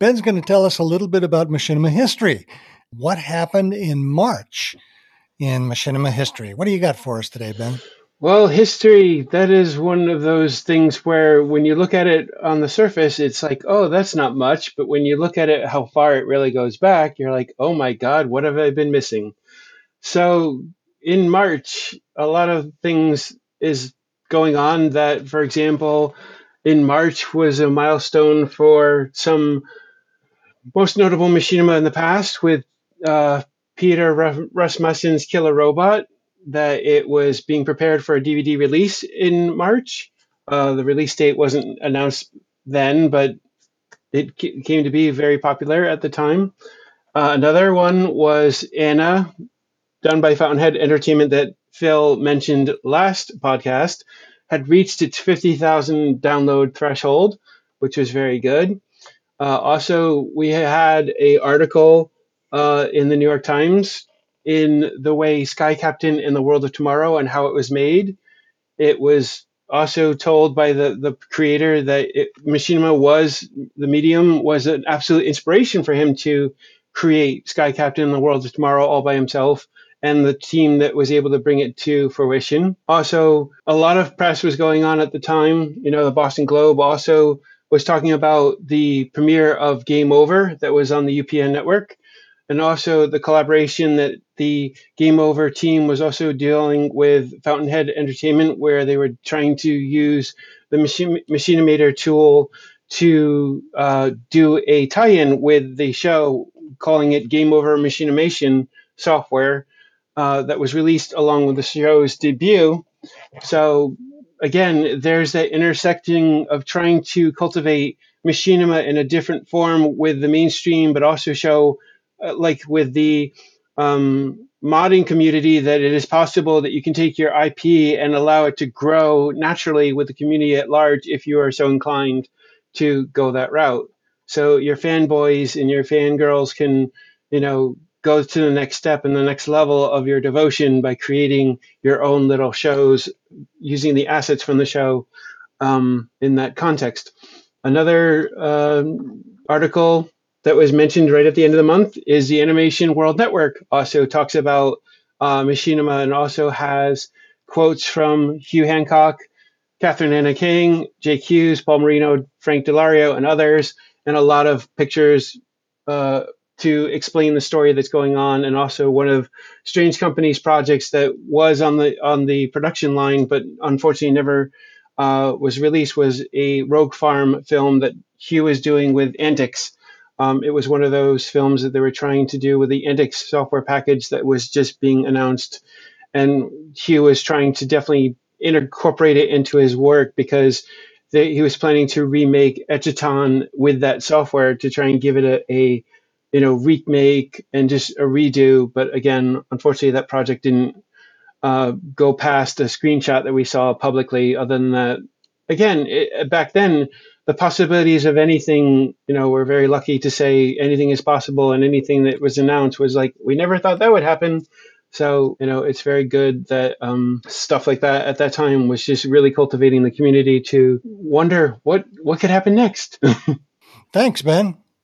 Ben's going to tell us a little bit about machinima history. What happened in March in machinima history? What do you got for us today, Ben? Well, history, that is one of those things where when you look at it on the surface, it's like, oh, that's not much. But when you look at it, how far it really goes back, you're like, oh my God, what have I been missing? So in March, a lot of things is going on that, for example, in March was a milestone for some most notable machinima in the past with uh, Peter Rasmussen's Killer Robot that it was being prepared for a DVD release in March. Uh, the release date wasn't announced then, but it came to be very popular at the time. Uh, another one was Anna, done by Fountainhead Entertainment, that Phil mentioned last podcast, had reached its 50,000 download threshold, which was very good. Uh, also, we had a article uh, in the New York Times in the way Sky Captain in the World of Tomorrow and how it was made. It was also told by the, the creator that it, Machinima was the medium was an absolute inspiration for him to create Sky Captain in the World of Tomorrow all by himself and the team that was able to bring it to fruition. Also, a lot of press was going on at the time. You know, the Boston Globe also was talking about the premiere of Game Over that was on the UPN network and also the collaboration that the Game Over team was also dealing with Fountainhead Entertainment, where they were trying to use the Machine, Machinimator tool to uh, do a tie-in with the show, calling it Game Over Machinimation software uh, that was released along with the show's debut. So again, there's that intersecting of trying to cultivate machinima in a different form with the mainstream, but also show uh, like with the um, modding community that it is possible that you can take your IP and allow it to grow naturally with the community at large if you are so inclined to go that route. So your fanboys and your fangirls can, you know, go to the next step and the next level of your devotion by creating your own little shows using the assets from the show um, in that context. Another uh, article that was mentioned right at the end of the month is the Animation World Network. Also talks about uh, machinima and also has quotes from Hugh Hancock, Katherine Anna Kang, Jake Hughes, Paul Marino, Frank Dellario, and others, and a lot of pictures uh, to explain the story that's going on. And also one of Strange Company's projects that was on the on the production line, but unfortunately never uh, was released, was a Rogue Farm film that Hugh is doing with Antics um, it was one of those films that they were trying to do with the Antics software package that was just being announced. And Hugh was trying to definitely incorporate it into his work because they, he was planning to remake Eschaton with that software to try and give it a, a you know remake and just a redo. But again, unfortunately, that project didn't uh, go past a screenshot that we saw publicly. Other than that, again, it, back then the possibilities of anything, you know, we're very lucky to say anything is possible, and anything that was announced was like we never thought that would happen. So you know, it's very good that um, stuff like that at that time was just really cultivating the community to wonder what what could happen next. Thanks, Ben.